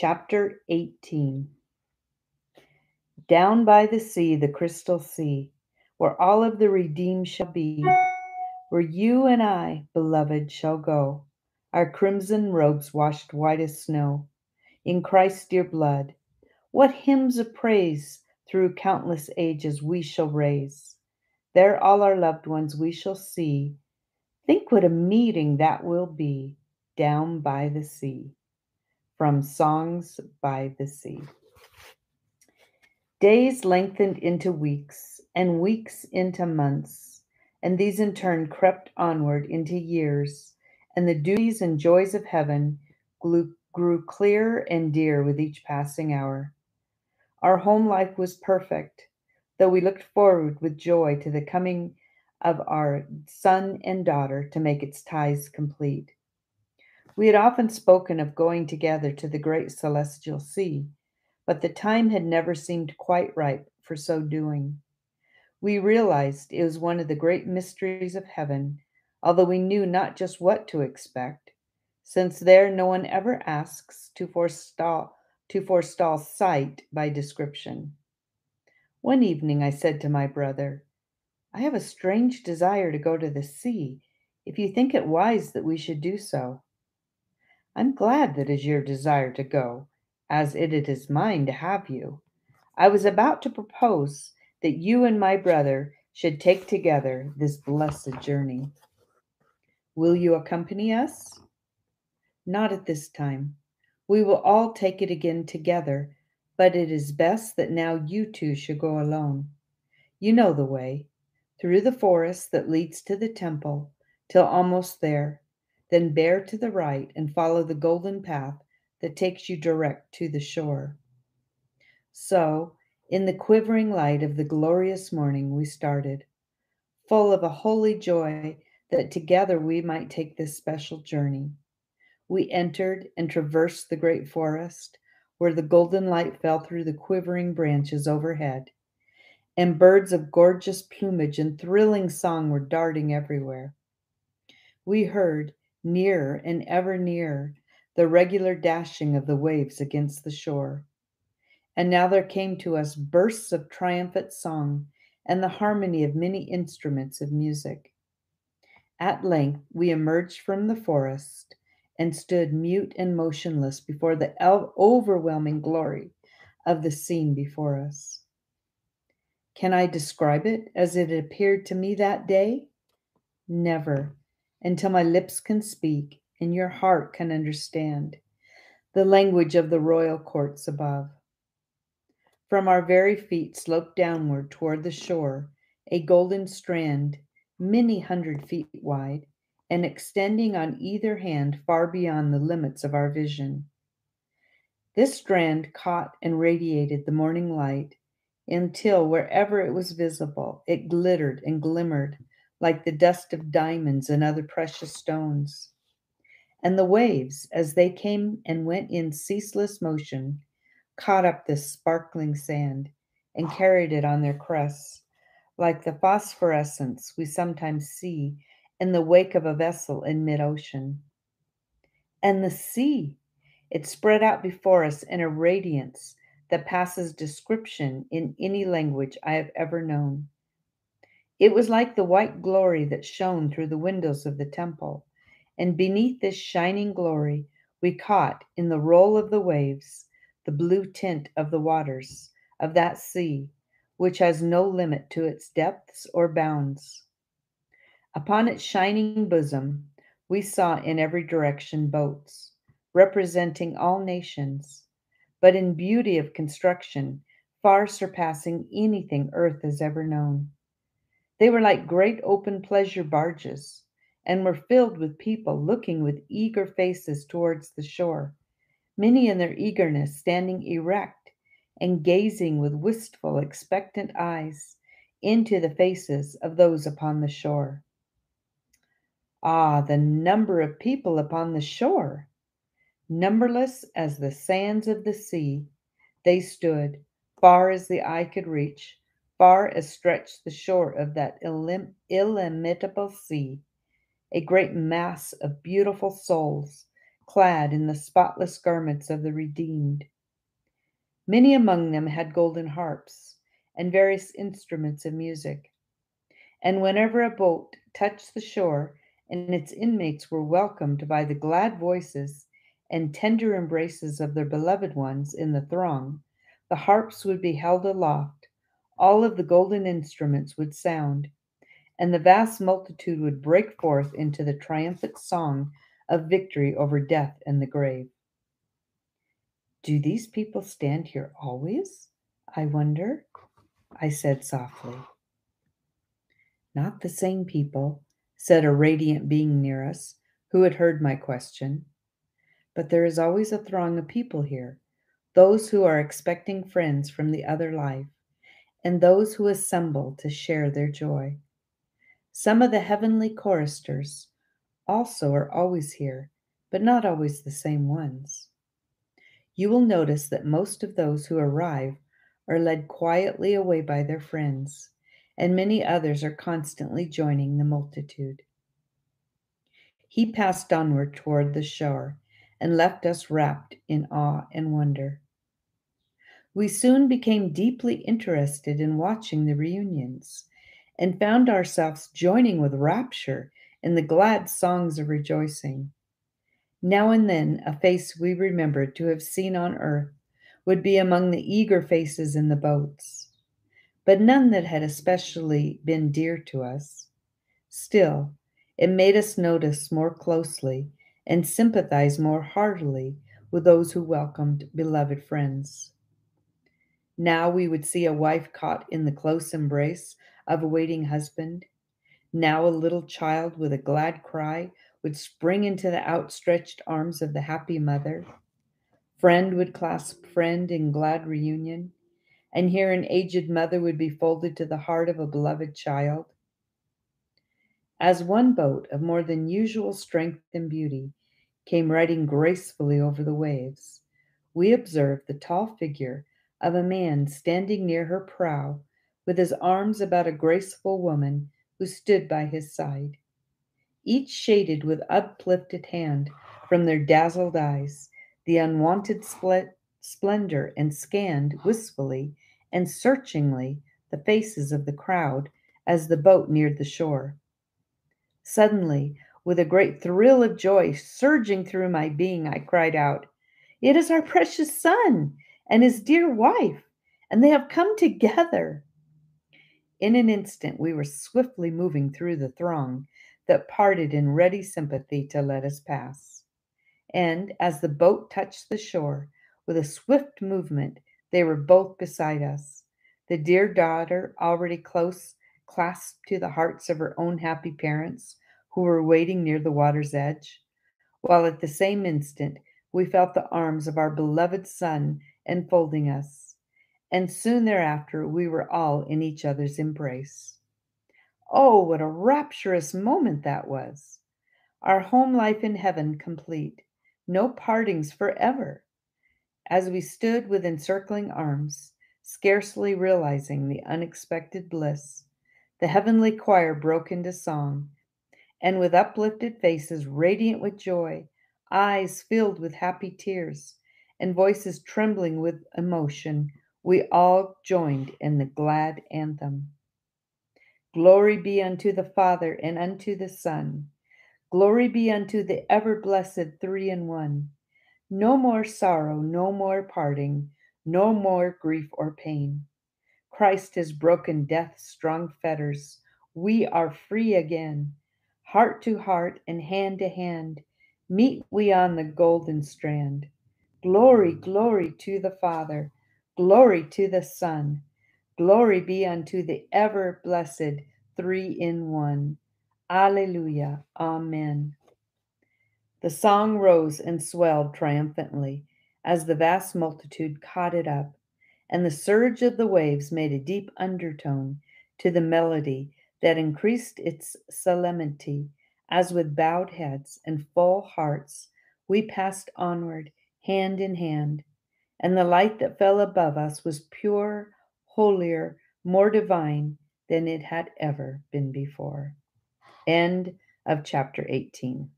Chapter 18 Down by the sea, the crystal sea, where all of the redeemed shall be, where you and I, beloved, shall go, our crimson robes washed white as snow, in Christ's dear blood. What hymns of praise through countless ages we shall raise. There all our loved ones we shall see. Think what a meeting that will be down by the sea. From Songs by the Sea. Days lengthened into weeks, and weeks into months, and these in turn crept onward into years, and the duties and joys of heaven grew, grew clear and dear with each passing hour. Our home life was perfect, though we looked forward with joy to the coming of our son and daughter to make its ties complete. We had often spoken of going together to the great celestial sea, but the time had never seemed quite ripe for so doing. We realized it was one of the great mysteries of heaven, although we knew not just what to expect, since there no one ever asks to forestall to forestall sight by description. One evening I said to my brother, I have a strange desire to go to the sea, if you think it wise that we should do so. I'm glad that is your desire to go, as it is mine to have you. I was about to propose that you and my brother should take together this blessed journey. Will you accompany us? Not at this time. We will all take it again together, but it is best that now you two should go alone. You know the way, through the forest that leads to the temple, till almost there, then bear to the right and follow the golden path that takes you direct to the shore. So, in the quivering light of the glorious morning, we started, full of a holy joy that together we might take this special journey. We entered and traversed the great forest, where the golden light fell through the quivering branches overhead, and birds of gorgeous plumage and thrilling song were darting everywhere. We heard nearer and ever nearer, the regular dashing of the waves against the shore. And now there came to us bursts of triumphant song and the harmony of many instruments of music. At length we emerged from the forest and stood mute and motionless before the overwhelming glory of the scene before us. Can I describe it as it appeared to me that day? Never until my lips can speak and your heart can understand the language of the royal courts above. From our very feet sloped downward toward the shore a golden strand, many hundred feet wide, and extending on either hand far beyond the limits of our vision. This strand caught and radiated the morning light until wherever it was visible, it glittered and glimmered like the dust of diamonds and other precious stones. And the waves, as they came and went in ceaseless motion, caught up this sparkling sand and carried it on their crests, like the phosphorescence we sometimes see in the wake of a vessel in mid ocean. And the sea, it spread out before us in a radiance that passes description in any language I have ever known. It was like the white glory that shone through the windows of the temple, and beneath this shining glory we caught in the roll of the waves the blue tint of the waters of that sea which has no limit to its depths or bounds. Upon its shining bosom we saw in every direction boats, representing all nations, but in beauty of construction far surpassing anything earth has ever known. They were like great open pleasure barges and were filled with people looking with eager faces towards the shore, many in their eagerness standing erect and gazing with wistful, expectant eyes into the faces of those upon the shore. Ah, the number of people upon the shore! Numberless as the sands of the sea, they stood, far as the eye could reach, far as stretched the shore of that illim- illimitable sea, a great mass of beautiful souls clad in the spotless garments of the redeemed. Many among them had golden harps and various instruments of music. And whenever a boat touched the shore and its inmates were welcomed by the glad voices and tender embraces of their beloved ones in the throng, the harps would be held aloft, all of the golden instruments would sound, and the vast multitude would break forth into the triumphant song of victory over death and the grave. Do these people stand here always? I wonder, I said softly. Not the same people, said a radiant being near us who had heard my question. But there is always a throng of people here, those who are expecting friends from the other life, and those who assemble to share their joy. Some of the heavenly choristers also are always here, but not always the same ones. You will notice that most of those who arrive are led quietly away by their friends and many others are constantly joining the multitude. He passed onward toward the shore and left us wrapped in awe and wonder. We soon became deeply interested in watching the reunions and found ourselves joining with rapture in the glad songs of rejoicing. Now and then, a face we remembered to have seen on earth would be among the eager faces in the boats but none that had especially been dear to us. Still, it made us notice more closely and sympathize more heartily with those who welcomed beloved friends. Now we would see a wife caught in the close embrace of a waiting husband. Now a little child with a glad cry would spring into the outstretched arms of the happy mother. Friend would clasp friend in glad reunion and here an aged mother would be folded to the heart of a beloved child. As one boat of more than usual strength and beauty came riding gracefully over the waves, we observed the tall figure of a man standing near her prow with his arms about a graceful woman who stood by his side. Each shaded with uplifted hand from their dazzled eyes the unwonted split splendor and scanned wistfully and searchingly the faces of the crowd as the boat neared the shore. Suddenly, with a great thrill of joy surging through my being, I cried out, It is our precious son and his dear wife, and they have come together. In an instant, we were swiftly moving through the throng that parted in ready sympathy to let us pass. And as the boat touched the shore, with a swift movement, they were both beside us. The dear daughter, already close clasped to the hearts of her own happy parents, who were waiting near the water's edge, while at the same instant we felt the arms of our beloved son enfolding us. And soon thereafter we were all in each other's embrace. Oh, what a rapturous moment that was! Our home life in heaven complete, no partings forever. As we stood with encircling arms, scarcely realizing the unexpected bliss, the heavenly choir broke into song, and with uplifted faces radiant with joy, eyes filled with happy tears, and voices trembling with emotion, we all joined in the glad anthem. Glory be unto the Father and unto the Son. Glory be unto the ever blessed three in one. No more sorrow, no more parting, no more grief or pain. Christ has broken death's strong fetters. We are free again. Heart to heart and hand to hand, meet we on the golden strand. Glory, glory to the Father, glory to the Son, glory be unto the ever blessed three in one. Alleluia. Amen. The song rose and swelled triumphantly as the vast multitude caught it up, and the surge of the waves made a deep undertone to the melody that increased its solemnity as with bowed heads and full hearts we passed onward hand in hand, and the light that fell above us was pure, holier, more divine than it had ever been before. End of chapter 18.